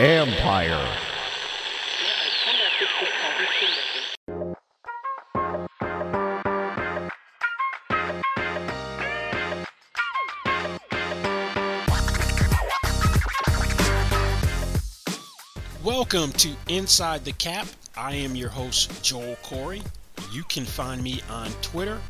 Empire. Welcome to Inside the Cap. I am your host, Joel Corry. You can find me on Twitter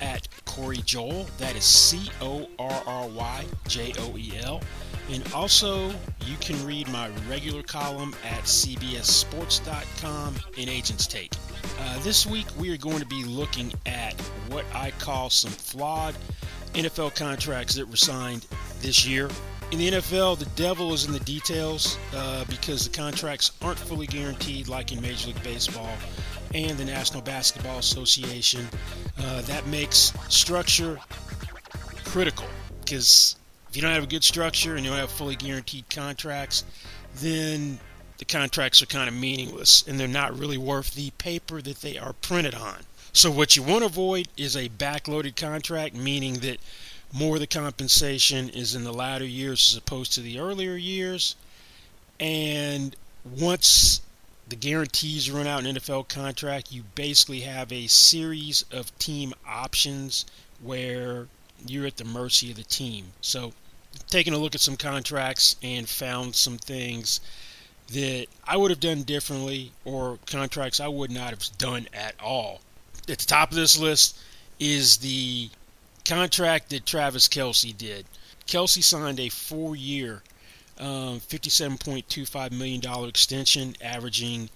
at Corry Joel. That is C O R R Y J O E L. And also, you can read my regular column at CBSSports.com in Agents Take. Uh, this week, we are going to be looking at what I call some flawed NFL contracts that were signed this year. In the NFL, the devil is in the details uh, because the contracts aren't fully guaranteed like in Major League Baseball and the National Basketball Association. Uh, that makes structure critical because if you don't have a good structure and you don't have fully guaranteed contracts, then the contracts are kind of meaningless and they're not really worth the paper that they are printed on. So, what you want to avoid is a backloaded contract, meaning that more of the compensation is in the latter years as opposed to the earlier years. And once the guarantees run out in an NFL contract, you basically have a series of team options where you're at the mercy of the team. So, taking a look at some contracts and found some things that I would have done differently or contracts I would not have done at all. At the top of this list is the contract that Travis Kelce did. Kelce signed a four year, um, $57.25 million extension, averaging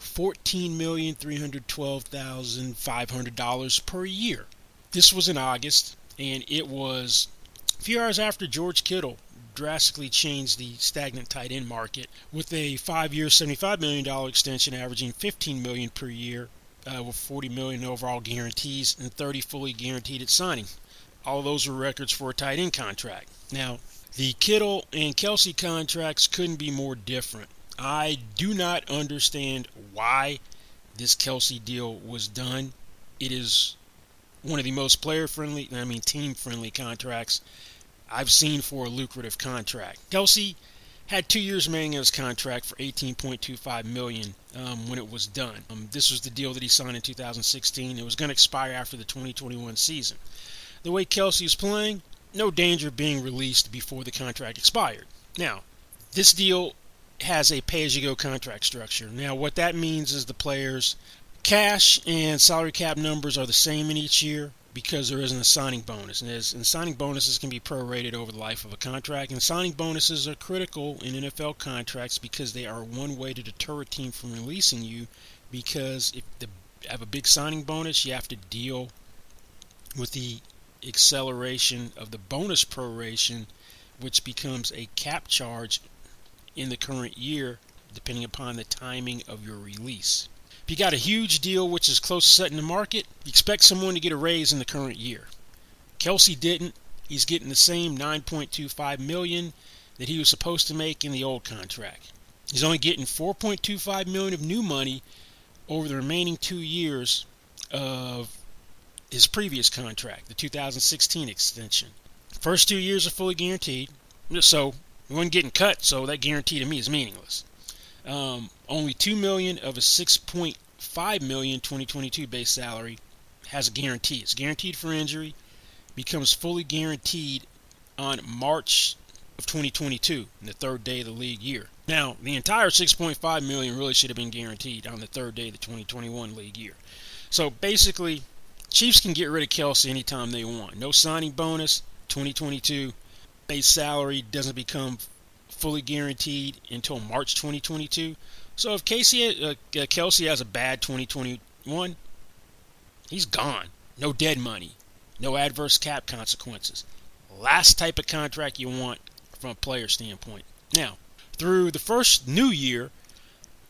$14,312,500 per year. This was in August, and it was a few hours after George Kittle drastically changed the stagnant tight end market with a five-year, $75 million extension averaging 15 million per year uh, with $40 million overall guarantees and 30 fully guaranteed at signing. All those were records for a tight end contract. Now, the Kittle and Kelce contracts couldn't be more different. I do not understand why this Kelce deal was done. It is one of the most player friendly, and I mean team friendly contracts I've seen for a lucrative contract. Kelce had two years remaining in his contract for 18.25 million um, when it was done. Um, this was the deal that he signed in 2016. It was going to expire after the 2021 season. The way Kelce is playing, no danger of being released before the contract expired. Now, this deal has a pay-as-you-go contract structure. Now, what that means is the players' cash and salary cap numbers are the same in each year because there isn't a signing bonus. And, and signing bonuses can be prorated over the life of a contract. And signing bonuses are critical in NFL contracts because they are one way to deter a team from releasing you. Because if they have a big signing bonus, you have to deal with the acceleration of the bonus proration, which becomes a cap charge in the current year, depending upon the timing of your release. If you got a huge deal which is close to setting the market, you expect someone to get a raise in the current year. Kelce didn't. He's getting the same 9.25 million that he was supposed to make in the old contract. He's only getting 4.25 million of new money over the remaining 2 years of his previous contract, the 2016 extension. First 2 years are fully guaranteed. So, he wasn't getting cut, so that guarantee to me is meaningless. Um, only two million of a 6.5 million 2022 base salary has a guarantee. It's guaranteed for injury, becomes fully guaranteed on March of 2022, the third day of the league year. Now, the entire 6.5 million really should have been guaranteed on the third day of the 2021 league year. So basically, Chiefs can get rid of Kelce anytime they want. No signing bonus, 2022. Base salary doesn't become fully guaranteed until March 2022. So if Casey uh, uh, Kelce has a bad 2021, he's gone. No dead money, no adverse cap consequences. Last type of contract you want from a player standpoint. Now, through the first new year,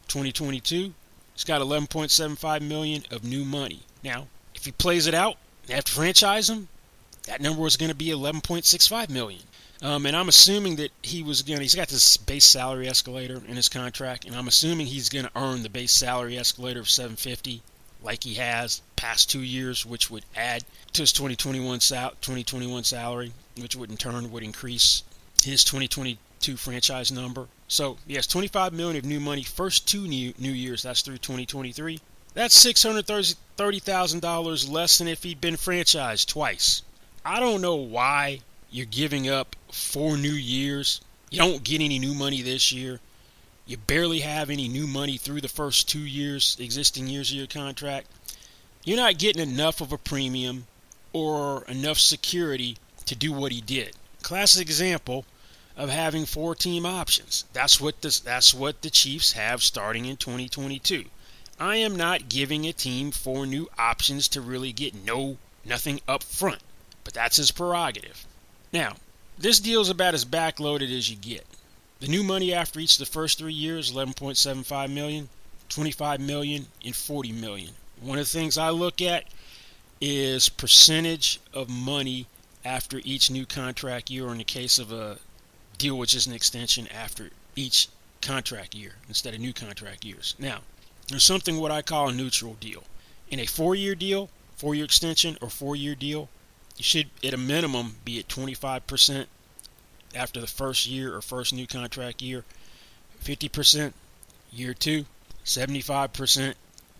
2022, he's got 11.75 million of new money. Now, if he plays it out, they have to franchise him. That number is going to be 11.65 million. Um, and I'm assuming that he was going to, he's got this base salary escalator in his contract, and I'm assuming he's going to earn the base salary escalator of 750 like he has past two years, which would add to his 2021, sal- 2021 salary, which would in turn would increase his 2022 franchise number. So he has 25 million of new money first two new new years. That's through 2023. That's $630,000 less than if he'd been franchised twice. I don't know why you're giving up four new years. You don't get any new money this year. You barely have any new money through the first two years, existing years of your contract. You're not getting enough of a premium or enough security to do what he did. Classic example of having four team options. That's what this, that's what the Chiefs have starting in 2022. I am not giving a team four new options to really get no nothing up front, but that's his prerogative. Now, this deal is about as backloaded as you get. The new money after each of the first three years, 11.75 million, 25 million, and 40 million. One of the things I look at is percentage of money after each new contract year, or in the case of a deal which is an extension after each contract year instead of new contract years. Now, there's something what I call a neutral deal. In a four-year deal, four-year extension, or four-year deal, you should, at a minimum, be at 25% after the first year or first new contract year, 50% year two, 75%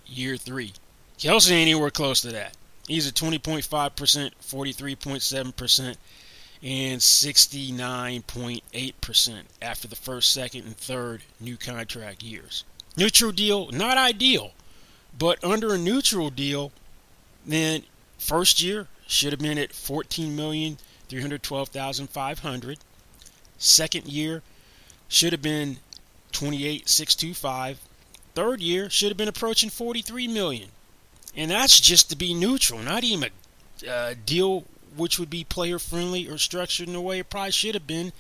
year three. Kelce ain't anywhere close to that. He's at 20.5%, 43.7%, and 69.8% after the first, second, and third new contract years. Neutral deal, not ideal, but under a neutral deal, then first year should have been at 14,312,500. Second year should have been 28,625. Third year should have been approaching 43 million. And that's just to be neutral, not even a uh, deal which would be player friendly or structured in a way it probably should have been,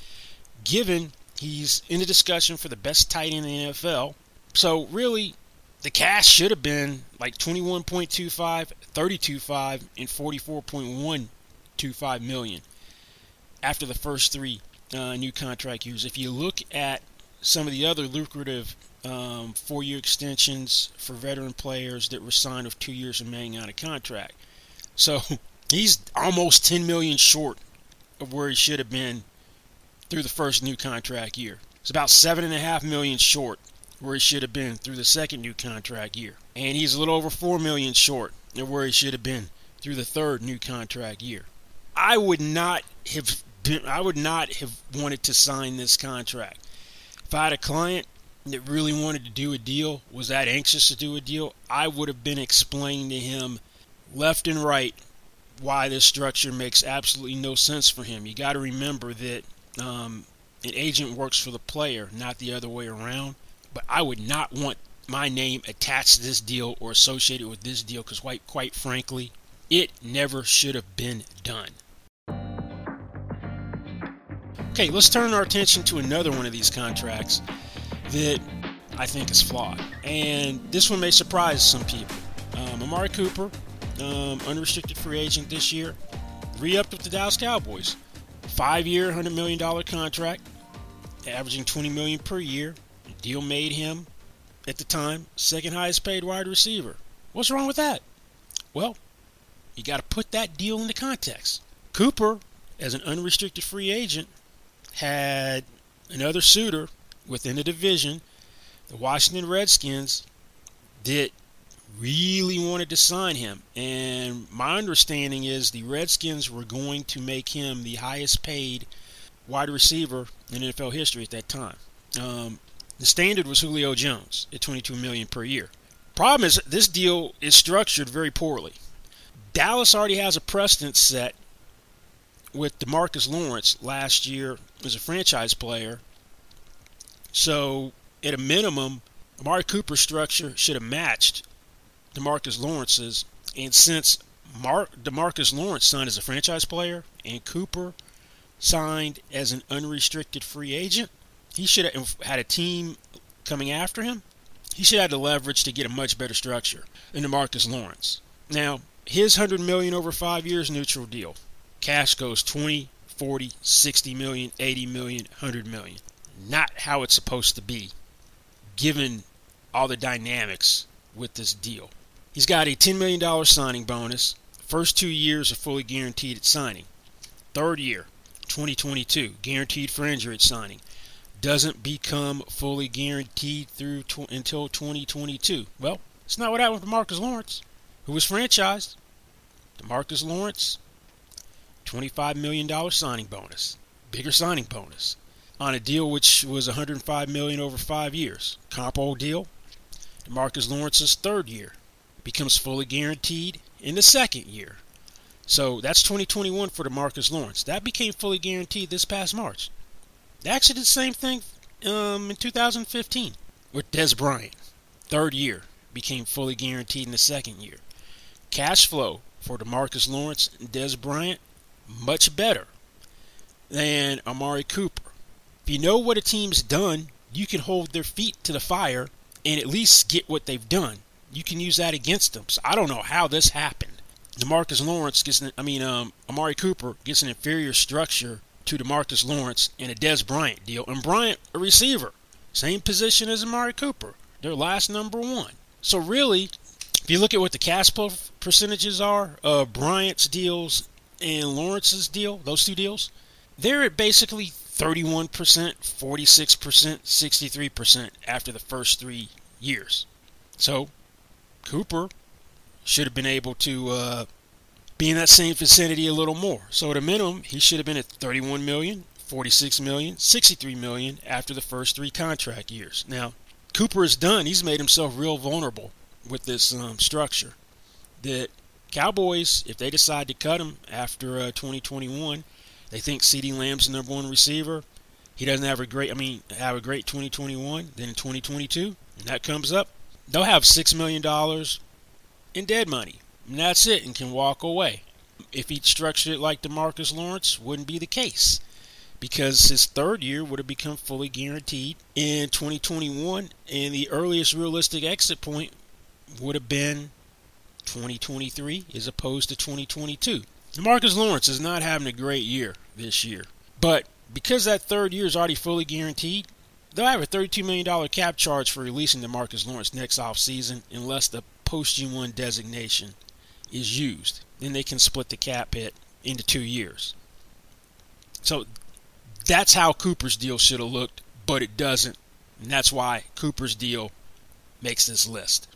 given he's in the discussion for the best tight end in the NFL. So really, the cash should have been like 21.25, 32.5, and 44.125 million after the first three uh, new contract years. If you look at some of the other lucrative um, four-year extensions for veteran players that were signed with two years remaining on a contract, so he's almost 10 million short of where he should have been through the first new contract year. It's about seven and a half million short where he should have been through the second new contract year. And he's a little over 4 million short of where he should have been through the third new contract year. I would not have been, I would not have wanted to sign this contract. If I had a client that really wanted to do a deal, was that anxious to do a deal, I would have been explaining to him left and right why this structure makes absolutely no sense for him. You got to remember that um, an agent works for the player, not the other way around but I would not want my name attached to this deal or associated with this deal because, quite, quite frankly, it never should have been done. Okay, let's turn our attention to another one of these contracts that I think is flawed. And this one may surprise some people. Um, Amari Cooper, um, unrestricted free agent this year, re upped with the Dallas Cowboys. Five year, $100 million contract, averaging 20 million per year. Deal made him, at the time, second highest paid wide receiver. What's wrong with that? Well, you got to put that deal into context. Cooper, as an unrestricted free agent, had another suitor within the division, the Washington Redskins, that really wanted to sign him. And my understanding is the Redskins were going to make him the highest paid wide receiver in NFL history at that time. Um, the standard was Julio Jones at 22 million per year. Problem is this deal is structured very poorly. Dallas already has a precedent set with DeMarcus Lawrence last year as a franchise player. So, at a minimum, Amari Cooper's structure should have matched DeMarcus Lawrence's. And since Mar- DeMarcus Lawrence signed as a franchise player and Cooper signed as an unrestricted free agent, he should have had a team coming after him. He should have the leverage to get a much better structure than DeMarcus Lawrence. Now, his 100 million over 5 years neutral deal. Cash goes 20, 40, 60 million, 80 million, 100 million. Not how it's supposed to be given all the dynamics with this deal. He's got a $10 million signing bonus. First 2 years are fully guaranteed at signing. Third year, 2022, guaranteed for injury at signing. Doesn't become fully guaranteed through until 2022. Well, it's not what happened with Marcus Lawrence, who was franchised. Demarcus Lawrence, $25 million signing bonus, bigger signing bonus on a deal which was 105 million over five years. Compo deal. Demarcus Lawrence's third year becomes fully guaranteed in the second year. So that's 2021 for Demarcus Lawrence. That became fully guaranteed this past March. They actually did the same thing um, in 2015 with Dez Bryant. Third year became fully guaranteed in the second year. Cash flow for Demarcus Lawrence and Dez Bryant much better than Amari Cooper. If you know what a team's done, you can hold their feet to the fire and at least get what they've done. You can use that against them. So I don't know how this happened. Demarcus Lawrence gets, an, I mean, um, Amari Cooper gets an inferior structure to Demarcus Lawrence in a Dez Bryant deal, and Bryant a receiver, same position as Amari Cooper, their last number one. So really, if you look at what the cash percentages are of Bryant's deals and Lawrence's deal, those two deals, they're at basically 31%, 46%, 63% after the first three years. So Cooper should have been able to uh, be in that same vicinity a little more. So at a minimum, he should have been at 31 million, 46 million, 63 million after the first three contract years. Now, Cooper is done. He's made himself real vulnerable with this um, structure. That Cowboys, if they decide to cut him after uh, 2021, they think CeeDee Lamb's the number one receiver. He doesn't have a great, I mean, have a great 2021. Then in 2022, and that comes up, they'll have six million dollars in dead money. And that's it, and can walk away. If he'd structured it like Demarcus Lawrence, wouldn't be the case. Because his third year would have become fully guaranteed in 2021, and the earliest realistic exit point would have been 2023 as opposed to 2022. Demarcus Lawrence is not having a great year this year. But because that third year is already fully guaranteed, they'll have a $32 million cap charge for releasing Demarcus Lawrence next offseason unless the post June 1 designation is used. Then they can split the cap hit into two years. So that's how Cooper's deal should have looked, but it doesn't. And that's why Cooper's deal makes this list.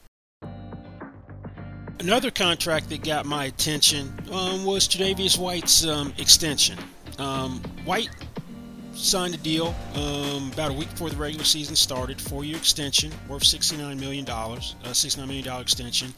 Another contract that got my attention um, was Tre'Davious White's um, extension. Um, White signed a deal um, about a week before the regular season started, four-year extension worth $69 million, a $69 million extension.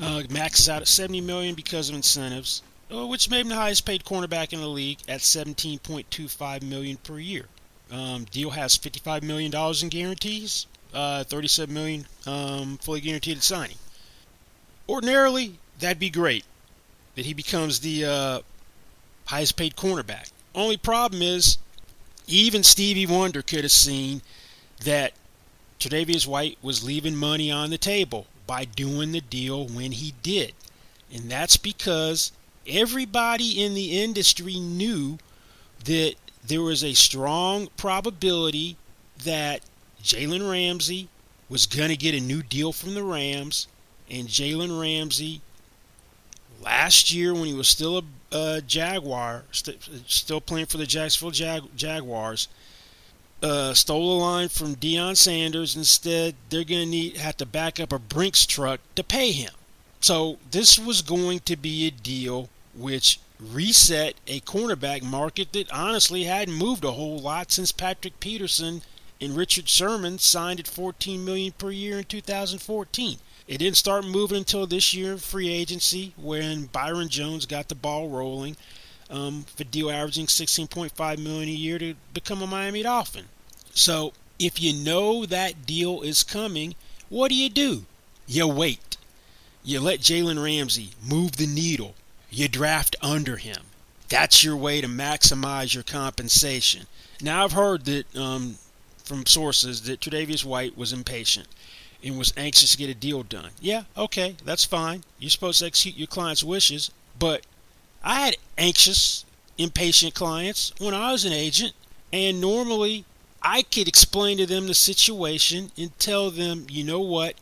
Uh, maxes out at 70 million because of incentives, uh, which made him the highest-paid cornerback in the league at 17.25 million per year. Um, deal has $55 million in guarantees, uh, 37 million um, fully guaranteed at signing. Ordinarily, that'd be great that he becomes the uh, highest-paid cornerback. Only problem is even Stevie Wonder could have seen that Tre'Davious White was leaving money on the table by doing the deal when he did. And that's because everybody in the industry knew that there was a strong probability that Jalen Ramsey was going to get a new deal from the Rams. And Jalen Ramsey, last year when he was still a uh, Jaguar, st- still playing for the Jacksonville Jag- Jaguars, uh, stole a line from Deion Sanders. Instead, they're going to need have to back up a Brinks truck to pay him. So this was going to be a deal which reset a cornerback market that honestly hadn't moved a whole lot since Patrick Peterson and Richard Sherman signed at 14 million per year in 2014. It didn't start moving until this year in free agency when Byron Jones got the ball rolling. Um, for deal averaging 16.5 million a year to become a Miami Dolphin. So if you know that deal is coming, what do you do? You wait. You let Jalen Ramsey move the needle. You draft under him. That's your way to maximize your compensation. Now I've heard that um, from sources that Tre'Davious White was impatient and was anxious to get a deal done. Yeah, okay, that's fine. You're supposed to execute your client's wishes, but I had anxious, impatient clients when I was an agent, and normally I could explain to them the situation and tell them, you know what,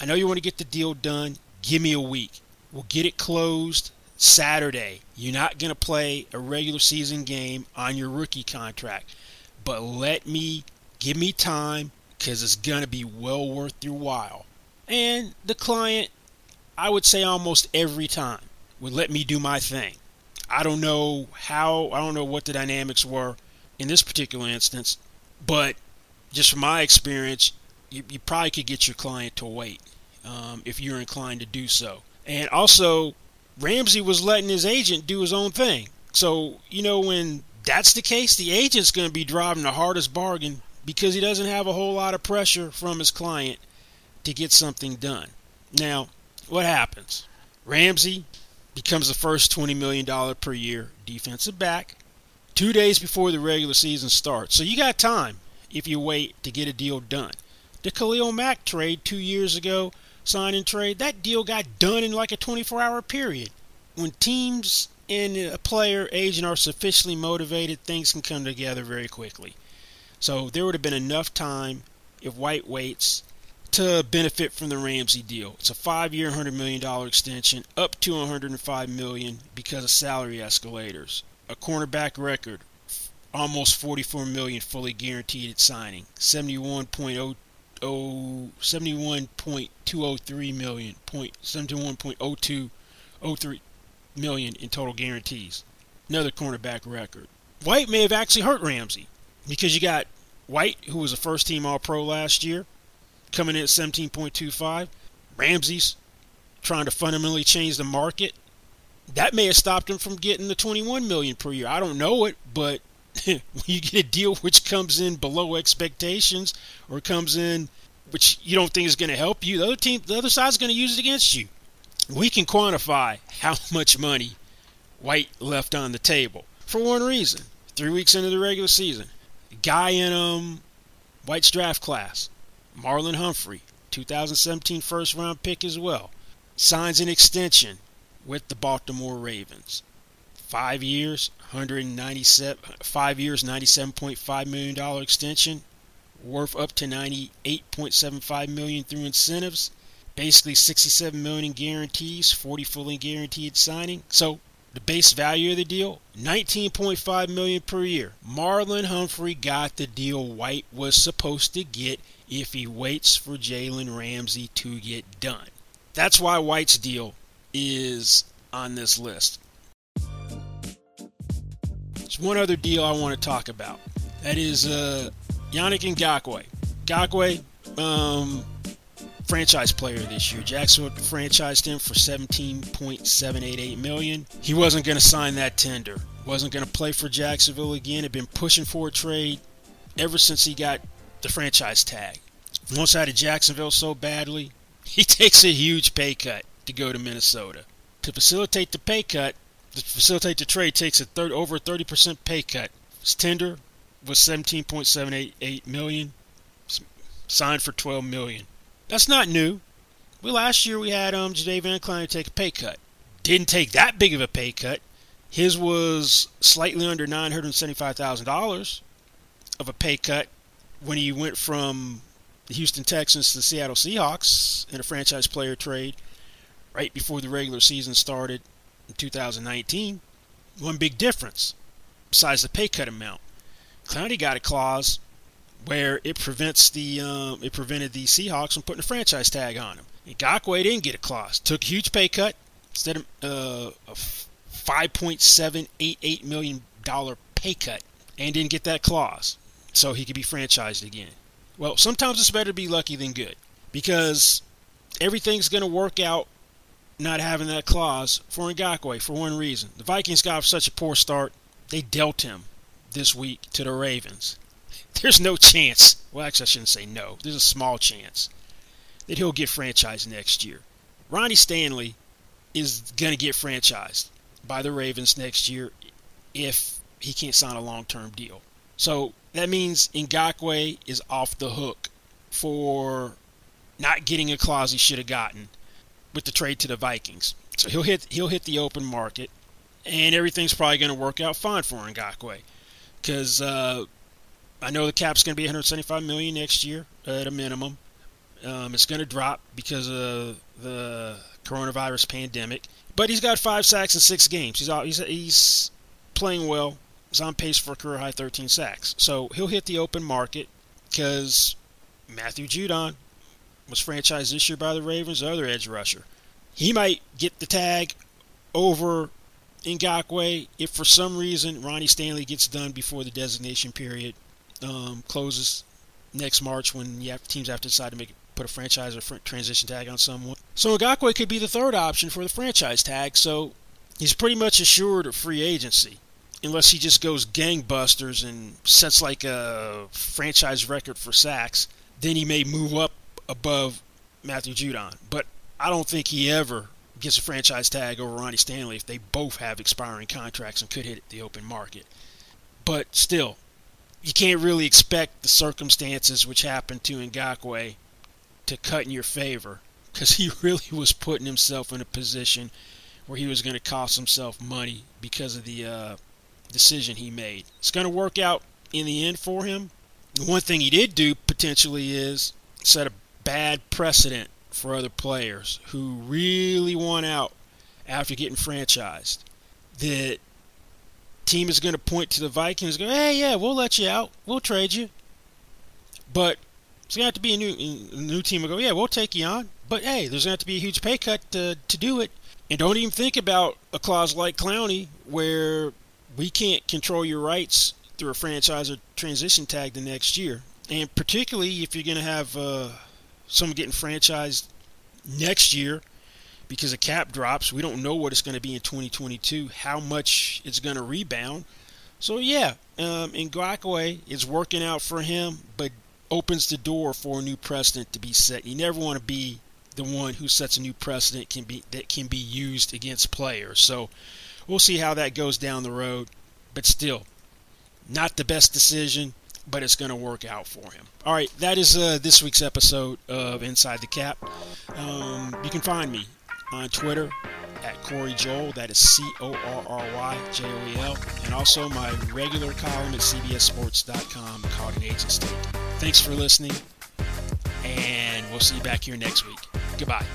I know you want to get the deal done. Give me a week. We'll get it closed Saturday. You're not going to play a regular season game on your rookie contract. But let me, give me time because it's going to be well worth your while. And the client, I would say almost every time, would let me do my thing. I don't know how, I don't know what the dynamics were in this particular instance, but just from my experience, you, you probably could get your client to wait um, if you're inclined to do so. And also, Ramsey was letting his agent do his own thing. So, you know, when that's the case, the agent's going to be driving the hardest bargain because he doesn't have a whole lot of pressure from his client to get something done. Now, what happens? Ramsey becomes the first $20 million per year defensive back two days before the regular season starts. So you got time if you wait to get a deal done. The Khalil Mack trade two years ago sign and trade, that deal got done in like a 24 hour period. When teams and a player agent are sufficiently motivated, things can come together very quickly. So there would have been enough time if White waits to benefit from the Ramsey deal. It's a five-year, $100 million extension, up to 105 million because of salary escalators. A cornerback record, almost 44 million fully guaranteed at signing. 71.0 oh, 71.203 million, point 71.0203 million in total guarantees. Another cornerback record. White may have actually hurt Ramsey because you got White, who was a first team All Pro last year, coming in at 17.25. Ramsey's trying to fundamentally change the market. That may have stopped him from getting the 21 million per year. I don't know it, but when you get a deal which comes in below expectations or comes in which you don't think is going to help you, the other team, the other side's going to use it against you. We can quantify how much money White left on the table for one reason. Three weeks into the regular season, guy in um White's draft class, Marlon Humphrey, 2017 first round pick as well, signs an extension with the Baltimore Ravens five years, 197, five years, 97.5 million dollar extension, worth up to 98.75 million through incentives. Basically, 67 million in guarantees, 40 fully guaranteed signing. So the base value of the deal 19.5 million per year marlon humphrey got the deal white was supposed to get if he waits for jalen ramsey to get done that's why white's deal is on this list there's one other deal I want to talk about. That is uh, Yannick Ngakoue. Ngakoue, um, franchise player this year. Jacksonville franchised him for 17.788 million. He wasn't going to sign that tender. Wasn't going to play for Jacksonville again. Had been pushing for a trade ever since he got the franchise tag. Wants out of Jacksonville so badly, he takes a huge pay cut to go to Minnesota. To facilitate the pay cut, to facilitate the trade takes a third over a 30% pay cut. His tender was 17.788 million, signed for 12 million. That's not new. Well, last year we had um Jadeveon Clowney take a pay cut. Didn't take that big of a pay cut. His was slightly under nine hundred seventy-five thousand dollars of a pay cut when he went from the Houston Texans to the Seattle Seahawks in a franchise player trade right before the regular season started in 2019. One big difference, besides the pay cut amount, Clowney got a clause where it prevents the um, it prevented the Seahawks from putting a franchise tag on him. And Ngakoue didn't get a clause. Took a huge pay cut instead of uh, a 5.788 million dollar pay cut, and didn't get that clause, so he could be franchised again. Well, sometimes it's better to be lucky than good because everything's going to work out not having that clause for Ngakoue for one reason. The Vikings got off such a poor start, they dealt him this week to the Ravens. There's no chance. Well, actually, I shouldn't say no. There's a small chance that he'll get franchised next year. Ronnie Stanley is going to get franchised by the Ravens next year if he can't sign a long term deal. So that means Ngakoue is off the hook for not getting a clause he should have gotten with the trade to the Vikings. So he'll hit he'll hit the open market, and everything's probably going to work out fine for Ngakoue, because uh, I know the cap's going to be 175 million next year at a minimum. Um, it's going to drop because of the coronavirus pandemic. But he's got five sacks in six games. He's he's, he's playing well. He's on pace for a career high 13 sacks. So he'll hit the open market because Matthew Judon was franchised this year by the Ravens, the other edge rusher. He might get the tag over Ngakoue if for some reason Ronnie Stanley gets done before the designation period um, closes next March when have, teams have to decide to make put a franchise or transition tag on someone. So Ngakoue could be the third option for the franchise tag. So he's pretty much assured of free agency unless he just goes gangbusters and sets like a franchise record for sacks. Then he may move up above Matthew Judon. But I don't think he ever gets a franchise tag over Ronnie Stanley if they both have expiring contracts and could hit the open market. But still, you can't really expect the circumstances which happened to Ngakoue to cut in your favor because he really was putting himself in a position where he was going to cost himself money because of the uh, decision he made. It's going to work out in the end for him. The one thing he did do potentially is set a bad precedent for other players who really want out after getting franchised. That team is going to point to the Vikings, go, hey, yeah, we'll let you out, we'll trade you. But it's going to have to be a new a new team will go, yeah, we'll take you on. But hey, there's going to have to be a huge pay cut to, to do it. And don't even think about a clause like Clowney where we can't control your rights through a franchise or transition tag the next year. And particularly if you're going to have uh, someone getting franchised next year because a cap drops. We don't know what it's going to be in 2022, how much it's going to rebound. So, yeah, um, Ngakoue is working out for him, but opens the door for a new precedent to be set. You never want to be the one who sets a new precedent can be that can be used against players. So, we'll see how that goes down the road. But still, not the best decision but it's going to work out for him. All right, that is uh, this week's episode of Inside the Cap. Um, you can find me on Twitter at Corry Joel. That is C O R R Y J O E L. And also my regular column at CBSSports.com called An Agent's Take. Thanks for listening, and we'll see you back here next week. Goodbye.